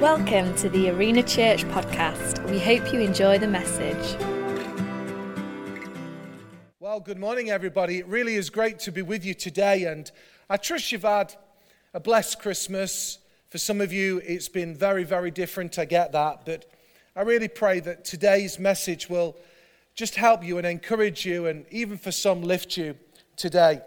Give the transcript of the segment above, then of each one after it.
Welcome to the Arena Church podcast. We hope you enjoy the message. Well, good morning, everybody. It really is great to be with you today, and I trust you've had a blessed Christmas. For some of you, it's been very, very different. I get that, but I really pray that today's message will just help you and encourage you, and even for some, lift you today.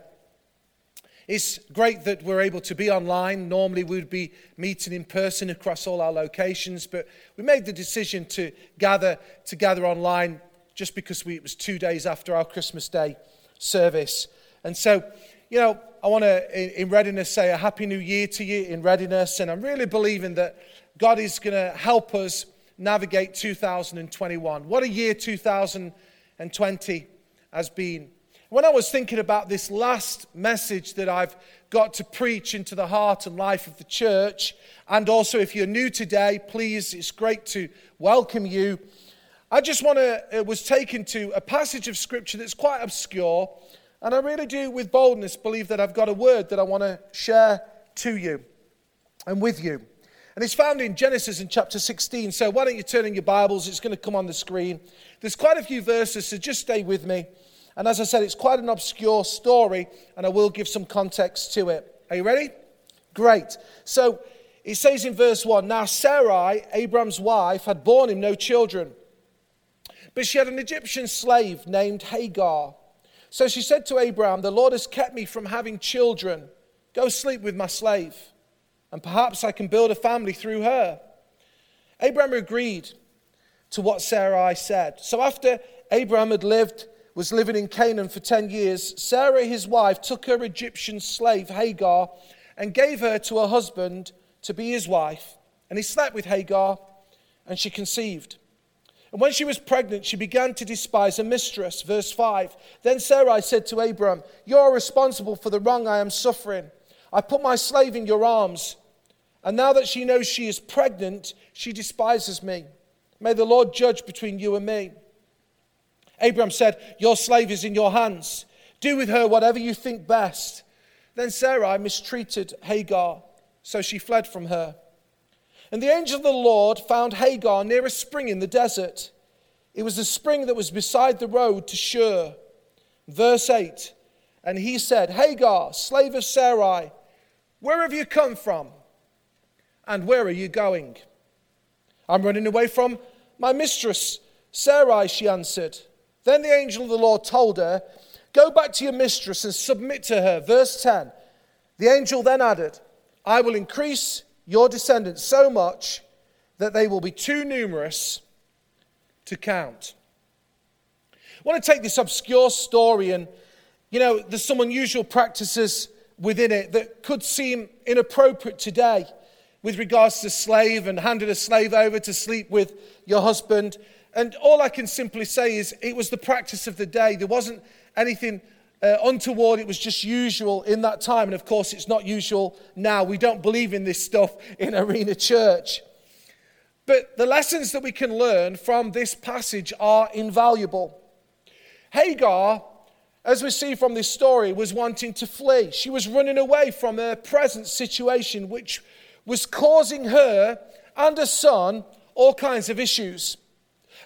It's great that we're able to be online. Normally, we'd be meeting in person across all our locations, but we made the decision to gather together online just because we, it was two days after our Christmas Day service. And so, you know, I want to, in readiness, say a Happy New Year to you in readiness. And I'm really believing that God is going to help us navigate 2021. What a year 2020 has been. When I was thinking about this last message that I've got to preach into the heart and life of the church, and also if you're new today, please, it's great to welcome you. I just want to, uh, it was taken to a passage of scripture that's quite obscure, and I really do, with boldness, believe that I've got a word that I want to share to you and with you. And it's found in Genesis in chapter 16. So why don't you turn in your Bibles? It's going to come on the screen. There's quite a few verses, so just stay with me. And as I said, it's quite an obscure story, and I will give some context to it. Are you ready? Great. So it says in verse 1 Now Sarai, Abram's wife, had borne him no children, but she had an Egyptian slave named Hagar. So she said to Abram, The Lord has kept me from having children. Go sleep with my slave, and perhaps I can build a family through her. Abram agreed to what Sarai said. So after Abram had lived was living in Canaan for 10 years, Sarah, his wife, took her Egyptian slave, Hagar, and gave her to her husband to be his wife. And he slept with Hagar, and she conceived. And when she was pregnant, she began to despise her mistress. Verse 5 Then Sarai said to Abram, You are responsible for the wrong I am suffering. I put my slave in your arms, and now that she knows she is pregnant, she despises me. May the Lord judge between you and me. Abraham said, Your slave is in your hands. Do with her whatever you think best. Then Sarai mistreated Hagar, so she fled from her. And the angel of the Lord found Hagar near a spring in the desert. It was the spring that was beside the road to Shur. Verse 8 And he said, Hagar, slave of Sarai, where have you come from? And where are you going? I'm running away from my mistress, Sarai, she answered. Then the angel of the Lord told her, Go back to your mistress and submit to her. Verse 10. The angel then added, I will increase your descendants so much that they will be too numerous to count. I want to take this obscure story and, you know, there's some unusual practices within it that could seem inappropriate today with regards to slave and handing a slave over to sleep with your husband. And all I can simply say is it was the practice of the day. There wasn't anything uh, untoward, it was just usual in that time. And of course, it's not usual now. We don't believe in this stuff in Arena Church. But the lessons that we can learn from this passage are invaluable. Hagar, as we see from this story, was wanting to flee. She was running away from her present situation, which was causing her and her son all kinds of issues.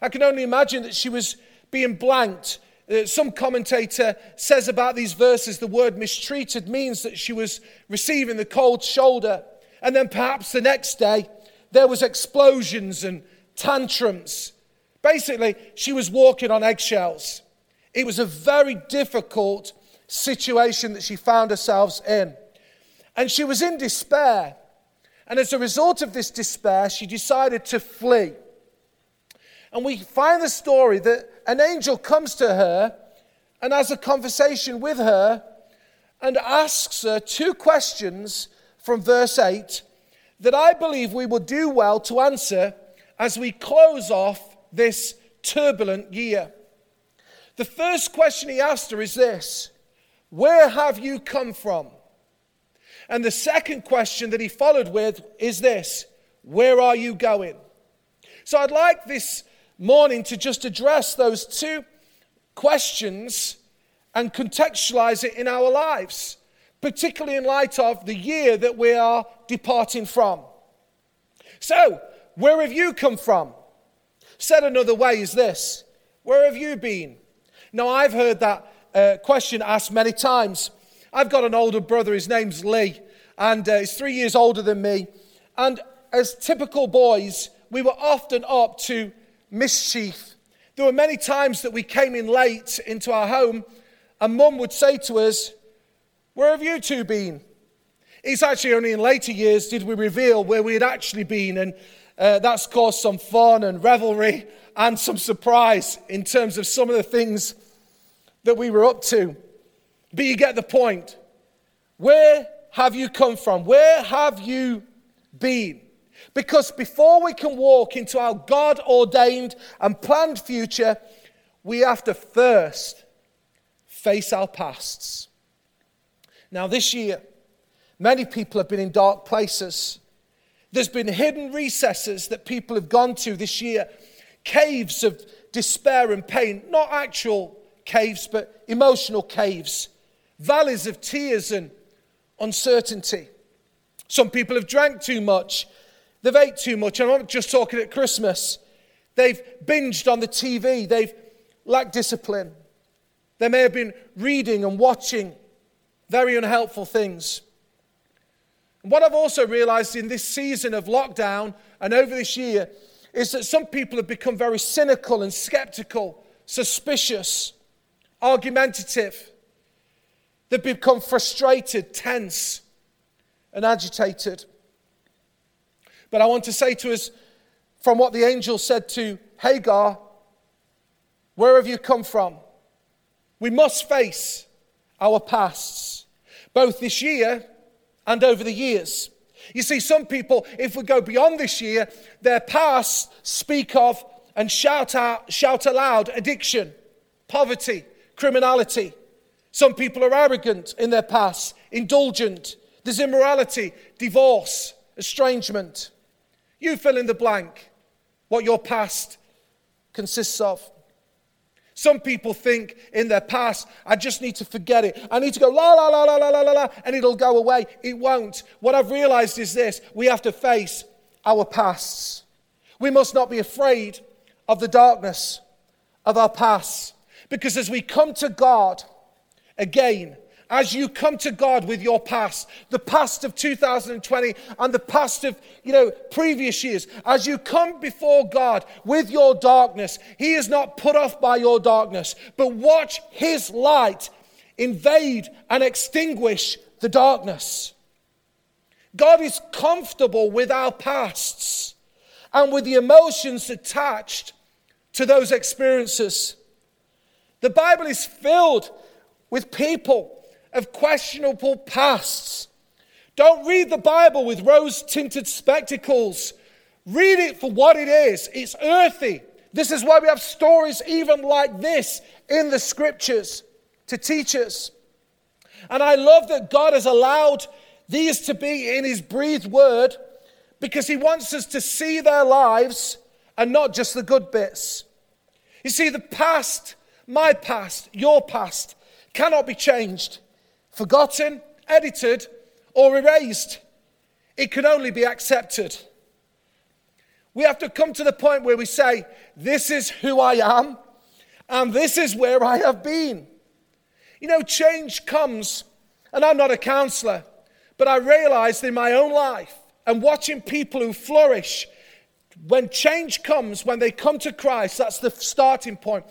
I can only imagine that she was being blanked. Uh, some commentator says about these verses the word mistreated means that she was receiving the cold shoulder. And then perhaps the next day there was explosions and tantrums. Basically, she was walking on eggshells. It was a very difficult situation that she found herself in. And she was in despair. And as a result of this despair, she decided to flee. And we find the story that an angel comes to her and has a conversation with her and asks her two questions from verse 8 that I believe we will do well to answer as we close off this turbulent year. The first question he asked her is this Where have you come from? And the second question that he followed with is this Where are you going? So I'd like this morning to just address those two questions and contextualize it in our lives, particularly in light of the year that we are departing from. So, where have you come from? Said another way is this Where have you been? Now, I've heard that uh, question asked many times. I've got an older brother, his name's Lee, and uh, he's three years older than me. And as typical boys, we were often up to mischief. There were many times that we came in late into our home, and mum would say to us, Where have you two been? It's actually only in later years did we reveal where we had actually been, and uh, that's caused some fun and revelry and some surprise in terms of some of the things that we were up to. But you get the point. Where have you come from? Where have you been? Because before we can walk into our God ordained and planned future, we have to first face our pasts. Now, this year, many people have been in dark places. There's been hidden recesses that people have gone to this year, caves of despair and pain, not actual caves, but emotional caves, valleys of tears and uncertainty. Some people have drank too much, they've ate too much. I'm not just talking at Christmas. They've binged on the TV, they've lacked discipline. They may have been reading and watching very unhelpful things. What I've also realized in this season of lockdown and over this year is that some people have become very cynical and skeptical, suspicious, argumentative. They've become frustrated, tense, and agitated. But I want to say to us from what the angel said to Hagar, Where have you come from? We must face our pasts, both this year and over the years. You see, some people, if we go beyond this year, their past speak of and shout out, shout aloud addiction, poverty, criminality. Some people are arrogant in their past, indulgent. There's immorality, divorce, estrangement. You fill in the blank what your past consists of. Some people think in their past, I just need to forget it. I need to go la la la la la la la la, and it'll go away. It won't. What I've realized is this we have to face our pasts. We must not be afraid of the darkness of our past. Because as we come to God again, as you come to God with your past, the past of 2020 and the past of, you know, previous years, as you come before God with your darkness, He is not put off by your darkness, but watch His light invade and extinguish the darkness. God is comfortable with our pasts and with the emotions attached to those experiences. The Bible is filled with people of questionable pasts. Don't read the Bible with rose tinted spectacles. Read it for what it is. It's earthy. This is why we have stories even like this in the scriptures to teach us. And I love that God has allowed these to be in His breathed word because He wants us to see their lives and not just the good bits. You see, the past my past, your past, cannot be changed, forgotten, edited, or erased. It can only be accepted. We have to come to the point where we say, This is who I am, and this is where I have been. You know, change comes, and I'm not a counselor, but I realized in my own life and watching people who flourish, when change comes, when they come to Christ, that's the starting point.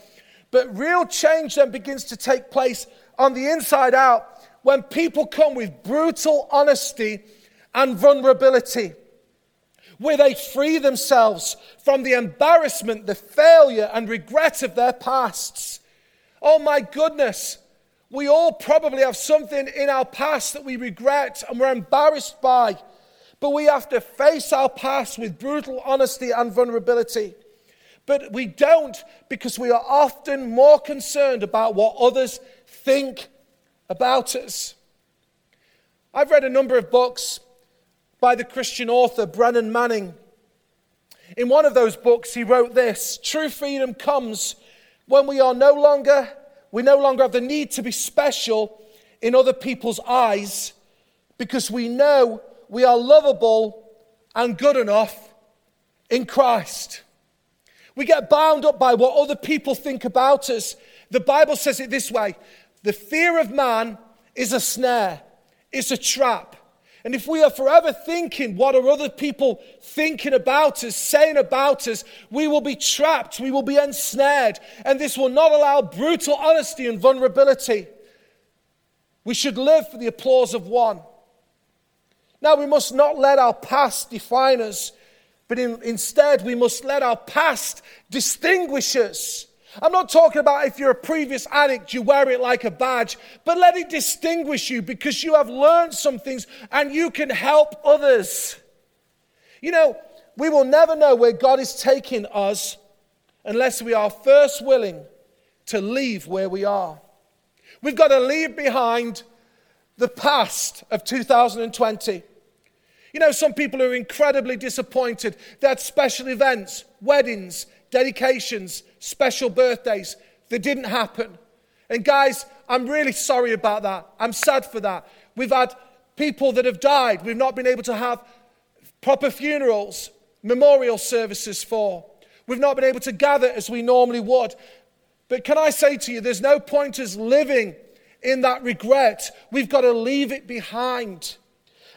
But real change then begins to take place on the inside out when people come with brutal honesty and vulnerability, where they free themselves from the embarrassment, the failure, and regret of their pasts. Oh my goodness, we all probably have something in our past that we regret and we're embarrassed by, but we have to face our past with brutal honesty and vulnerability. But we don't because we are often more concerned about what others think about us. I've read a number of books by the Christian author Brennan Manning. In one of those books, he wrote this True freedom comes when we are no longer, we no longer have the need to be special in other people's eyes because we know we are lovable and good enough in Christ. We get bound up by what other people think about us. The Bible says it this way the fear of man is a snare, it's a trap. And if we are forever thinking what are other people thinking about us, saying about us, we will be trapped, we will be ensnared, and this will not allow brutal honesty and vulnerability. We should live for the applause of one. Now, we must not let our past define us, but in, instead, we must let our past distinguish us. I'm not talking about if you're a previous addict, you wear it like a badge, but let it distinguish you because you have learned some things and you can help others. You know, we will never know where God is taking us unless we are first willing to leave where we are. We've got to leave behind the past of 2020. You know, some people are incredibly disappointed They had special events, weddings, dedications, special birthdays, they didn't happen. And guys, I'm really sorry about that. I'm sad for that. We've had people that have died, we've not been able to have proper funerals, memorial services for. We've not been able to gather as we normally would. But can I say to you, there's no point us living in that regret. We've got to leave it behind.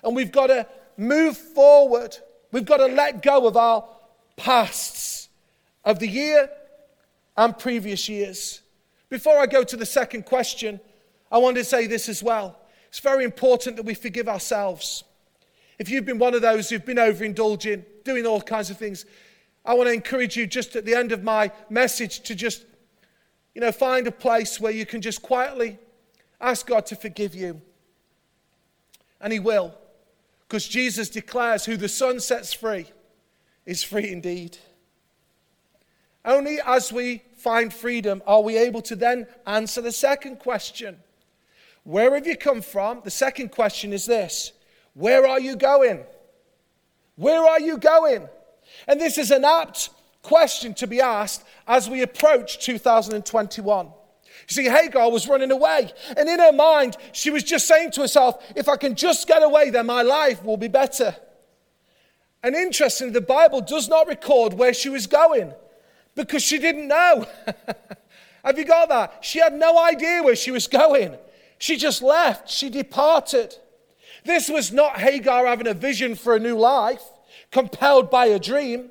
And we've got to move forward. We've got to let go of our pasts of the year and previous years. Before I go to the second question, I want to say this as well. It's very important that we forgive ourselves. If you've been one of those who've been overindulging, doing all kinds of things, I want to encourage you just at the end of my message to just, you know, find a place where you can just quietly ask God to forgive you. And He will. Because Jesus declares who the Son sets free is free indeed. Only as we find freedom are we able to then answer the second question Where have you come from? The second question is this Where are you going? Where are you going? And this is an apt question to be asked as we approach 2021. You see, Hagar was running away. And in her mind, she was just saying to herself, if I can just get away, then my life will be better. And interestingly, the Bible does not record where she was going because she didn't know. Have you got that? She had no idea where she was going. She just left, she departed. This was not Hagar having a vision for a new life, compelled by a dream.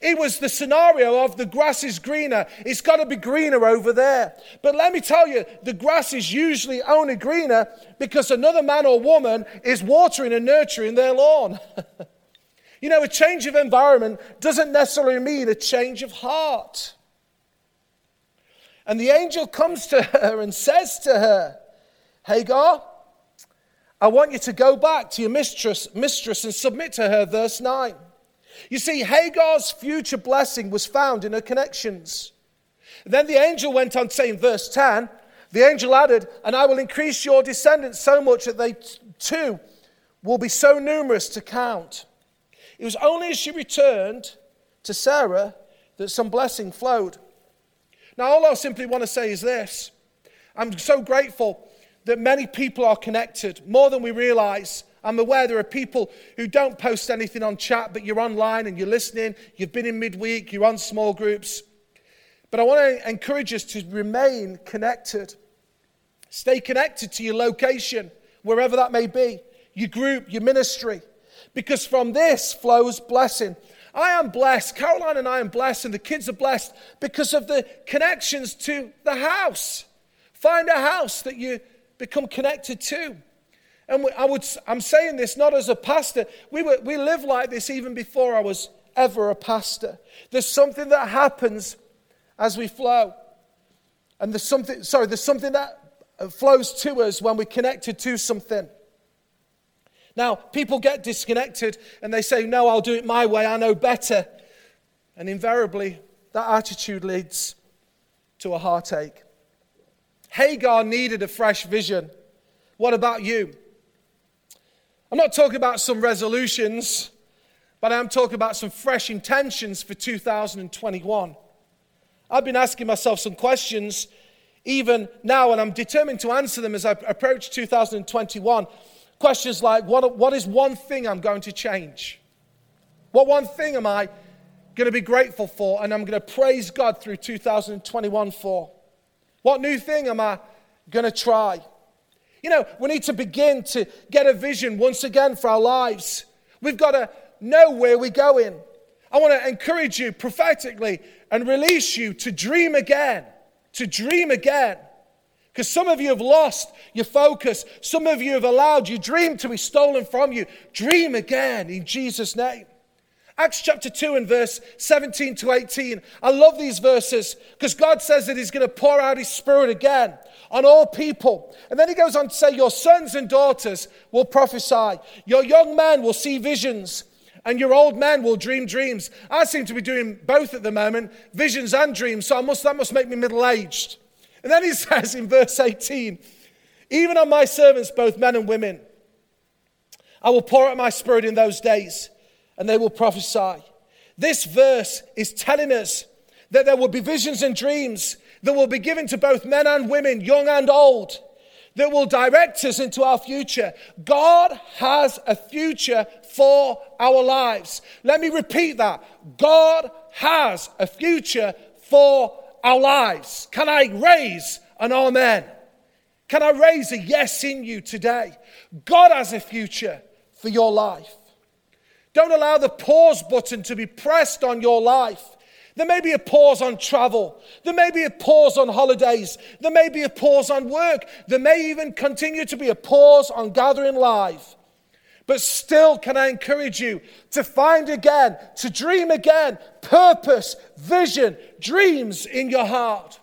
It was the scenario of the grass is greener. It's got to be greener over there. But let me tell you, the grass is usually only greener because another man or woman is watering and nurturing their lawn. you know, a change of environment doesn't necessarily mean a change of heart. And the angel comes to her and says to her, Hagar, I want you to go back to your mistress, mistress and submit to her, verse 9. You see, Hagar's future blessing was found in her connections. Then the angel went on saying, verse 10, the angel added, And I will increase your descendants so much that they too will be so numerous to count. It was only as she returned to Sarah that some blessing flowed. Now, all I simply want to say is this I'm so grateful that many people are connected, more than we realize. I'm aware there are people who don't post anything on chat, but you're online and you're listening. You've been in midweek, you're on small groups. But I want to encourage us to remain connected. Stay connected to your location, wherever that may be, your group, your ministry, because from this flows blessing. I am blessed. Caroline and I am blessed, and the kids are blessed because of the connections to the house. Find a house that you become connected to. And I would, I'm saying this not as a pastor. We, were, we live like this even before I was ever a pastor. There's something that happens as we flow. And there's something, sorry, there's something that uh, flows to us when we're connected to something. Now, people get disconnected and they say, No, I'll do it my way, I know better. And invariably, that attitude leads to a heartache. Hagar needed a fresh vision. What about you? I'm not talking about some resolutions, but I'm talking about some fresh intentions for 2021. I've been asking myself some questions even now, and I'm determined to answer them as I approach 2021. Questions like what, what is one thing I'm going to change? What one thing am I going to be grateful for and I'm going to praise God through 2021 for? What new thing am I going to try? You know, we need to begin to get a vision once again for our lives. We've got to know where we're going. I want to encourage you prophetically and release you to dream again, to dream again. Because some of you have lost your focus. Some of you have allowed your dream to be stolen from you. Dream again in Jesus' name. Acts chapter 2 and verse 17 to 18. I love these verses because God says that He's going to pour out His Spirit again on all people. And then He goes on to say, Your sons and daughters will prophesy, your young men will see visions, and your old men will dream dreams. I seem to be doing both at the moment visions and dreams, so must, that must make me middle aged. And then He says in verse 18, Even on my servants, both men and women, I will pour out my Spirit in those days and they will prophesy. This verse is telling us that there will be visions and dreams that will be given to both men and women, young and old, that will direct us into our future. God has a future for our lives. Let me repeat that. God has a future for our lives. Can I raise an amen? Can I raise a yes in you today? God has a future for your life. Don't allow the pause button to be pressed on your life. There may be a pause on travel. There may be a pause on holidays. There may be a pause on work. There may even continue to be a pause on gathering live. But still, can I encourage you to find again, to dream again, purpose, vision, dreams in your heart.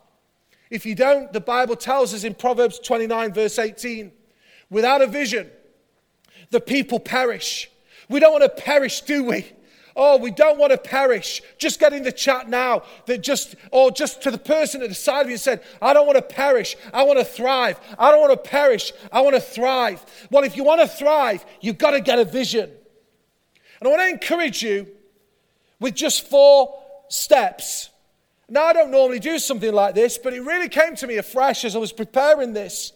If you don't, the Bible tells us in Proverbs 29, verse 18, without a vision, the people perish. We don't want to perish, do we? Oh, we don't want to perish. Just get in the chat now that just, or just to the person at the side of you said, I don't want to perish. I want to thrive. I don't want to perish. I want to thrive. Well, if you want to thrive, you've got to get a vision. And I want to encourage you with just four steps. Now, I don't normally do something like this, but it really came to me afresh as I was preparing this.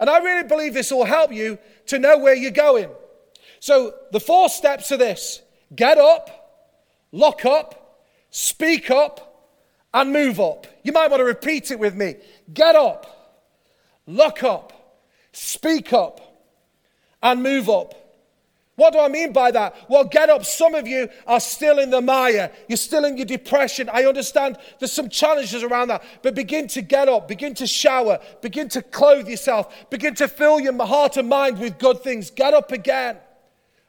And I really believe this will help you to know where you're going. So the four steps are this get up, lock up, speak up, and move up. You might want to repeat it with me get up, lock up, speak up, and move up. What do I mean by that? Well, get up. Some of you are still in the mire. You're still in your depression. I understand there's some challenges around that. But begin to get up. Begin to shower. Begin to clothe yourself. Begin to fill your heart and mind with good things. Get up again.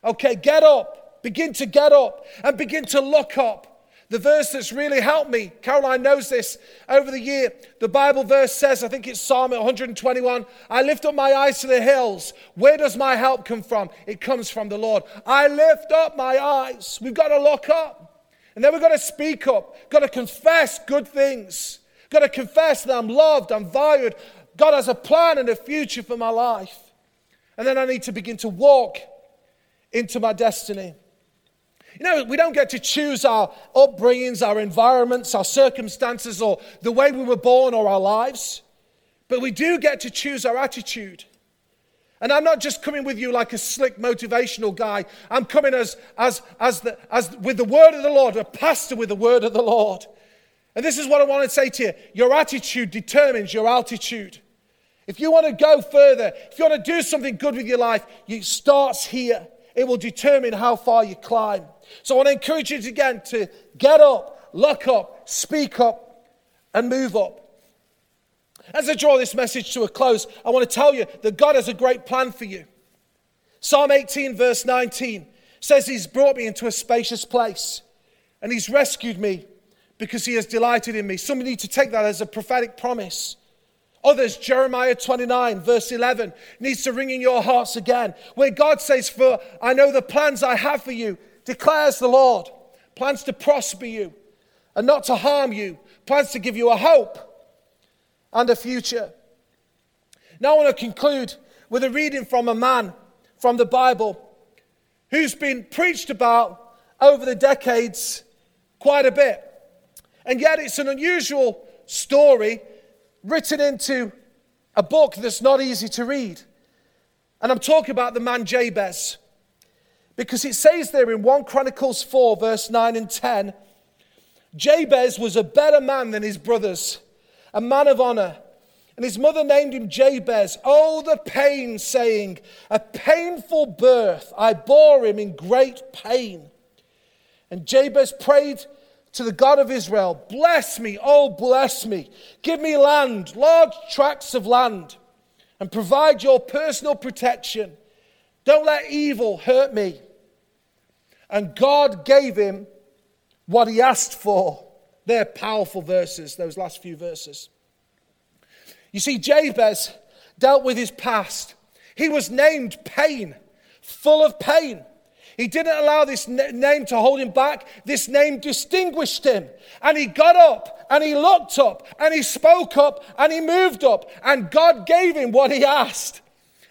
Okay, get up. Begin to get up and begin to look up. The verse that's really helped me, Caroline knows this over the year. The Bible verse says, I think it's Psalm 121, I lift up my eyes to the hills. Where does my help come from? It comes from the Lord. I lift up my eyes. We've got to look up. And then we've got to speak up, got to confess good things, got to confess that I'm loved, I'm valued. God has a plan and a future for my life. And then I need to begin to walk into my destiny. You know, we don't get to choose our upbringings, our environments, our circumstances, or the way we were born or our lives, but we do get to choose our attitude. And I'm not just coming with you like a slick motivational guy. I'm coming as, as, as, the, as with the word of the Lord, a pastor with the word of the Lord. And this is what I want to say to you your attitude determines your altitude. If you want to go further, if you want to do something good with your life, it starts here. It will determine how far you climb. So I want to encourage you again to get up, look up, speak up, and move up. As I draw this message to a close, I want to tell you that God has a great plan for you. Psalm 18, verse 19 says, He's brought me into a spacious place and He's rescued me because He has delighted in me. Some need to take that as a prophetic promise. Others, Jeremiah 29, verse 11, needs to ring in your hearts again, where God says, For I know the plans I have for you, declares the Lord. Plans to prosper you and not to harm you, plans to give you a hope and a future. Now I want to conclude with a reading from a man from the Bible who's been preached about over the decades quite a bit. And yet it's an unusual story written into a book that's not easy to read. And I'm talking about the man Jabez. Because it says there in 1 Chronicles 4, verse 9 and 10, Jabez was a better man than his brothers, a man of honor. And his mother named him Jabez. Oh, the pain, saying, A painful birth. I bore him in great pain. And Jabez prayed to the God of Israel, Bless me, oh, bless me. Give me land, large tracts of land, and provide your personal protection. Don't let evil hurt me. And God gave him what he asked for. They're powerful verses, those last few verses. You see, Jabez dealt with his past. He was named pain, full of pain. He didn't allow this name to hold him back. This name distinguished him. And he got up and he looked up and he spoke up and he moved up. And God gave him what he asked.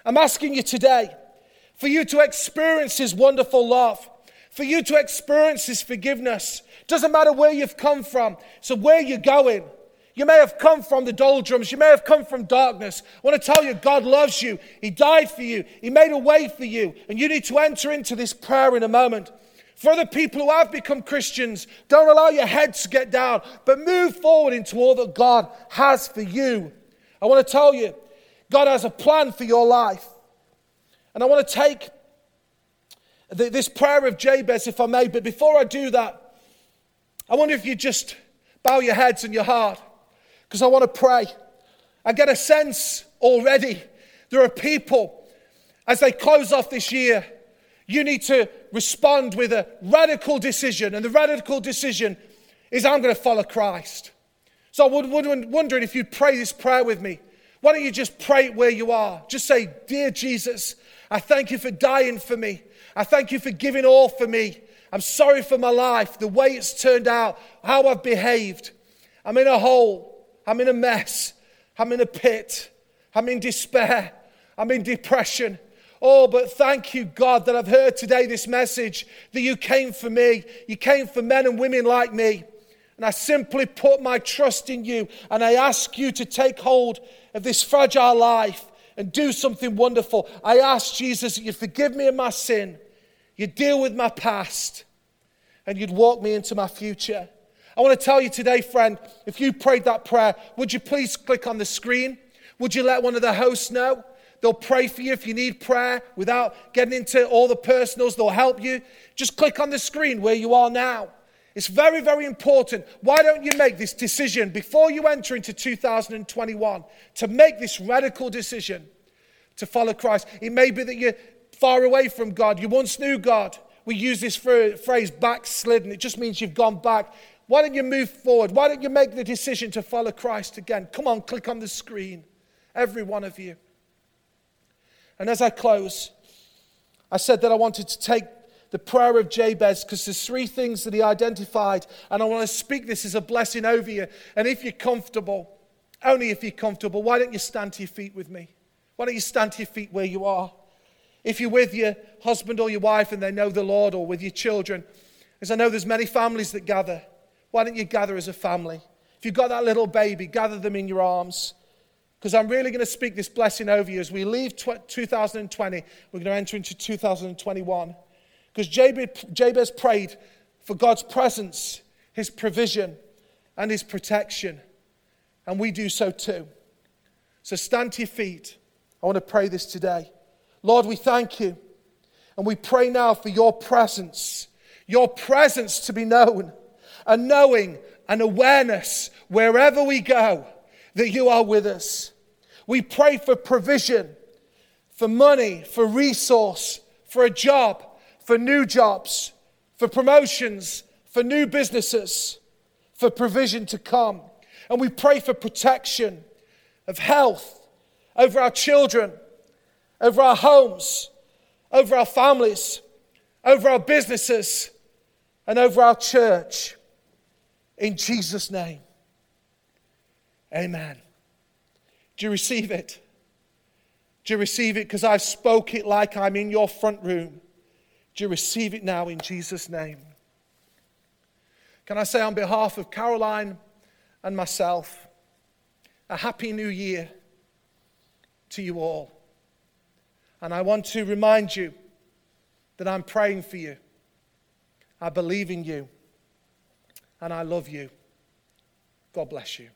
I'm asking you today for you to experience his wonderful love, for you to experience his forgiveness. Doesn't matter where you've come from, so where you're going. You may have come from the doldrums. You may have come from darkness. I want to tell you, God loves you. He died for you. He made a way for you. And you need to enter into this prayer in a moment. For other people who have become Christians, don't allow your head to get down, but move forward into all that God has for you. I want to tell you, God has a plan for your life. And I want to take this prayer of Jabez, if I may. But before I do that, I wonder if you just bow your heads and your heart because I want to pray. I get a sense already there are people as they close off this year, you need to respond with a radical decision. And the radical decision is I'm going to follow Christ. So I would, would wondering if you'd pray this prayer with me. Why don't you just pray it where you are? Just say, Dear Jesus, I thank you for dying for me. I thank you for giving all for me. I'm sorry for my life, the way it's turned out, how I've behaved. I'm in a hole. I'm in a mess. I'm in a pit. I'm in despair. I'm in depression. Oh, but thank you, God, that I've heard today this message that you came for me. You came for men and women like me. And I simply put my trust in you and I ask you to take hold of this fragile life and do something wonderful. I ask Jesus that you forgive me of my sin, you deal with my past, and you'd walk me into my future. I want to tell you today, friend, if you prayed that prayer, would you please click on the screen? Would you let one of the hosts know? They'll pray for you if you need prayer without getting into all the personals. They'll help you. Just click on the screen where you are now. It's very, very important. Why don't you make this decision before you enter into 2021 to make this radical decision to follow Christ? It may be that you're far away from God. You once knew God. We use this phrase backslidden. It just means you've gone back. Why don't you move forward? Why don't you make the decision to follow Christ again? Come on, click on the screen, every one of you. And as I close, I said that I wanted to take the prayer of Jabez because there's three things that he identified, and I want to speak this as a blessing over you. And if you're comfortable, only if you're comfortable, why don't you stand to your feet with me? Why don't you stand to your feet where you are? If you're with your husband or your wife and they know the Lord, or with your children, as I know there's many families that gather. Why don't you gather as a family? If you've got that little baby, gather them in your arms. Because I'm really going to speak this blessing over you as we leave 2020. We're going to enter into 2021. Because Jabez prayed for God's presence, his provision, and his protection. And we do so too. So stand to your feet. I want to pray this today. Lord, we thank you. And we pray now for your presence, your presence to be known a knowing, an awareness wherever we go that you are with us. We pray for provision, for money, for resource, for a job, for new jobs, for promotions, for new businesses, for provision to come. And we pray for protection of health over our children, over our homes, over our families, over our businesses, and over our church. In Jesus' name. Amen. Do you receive it? Do you receive it? Because I've spoke it like I'm in your front room. Do you receive it now in Jesus' name? Can I say on behalf of Caroline and myself, a happy new year to you all. And I want to remind you that I'm praying for you. I believe in you. And I love you. God bless you.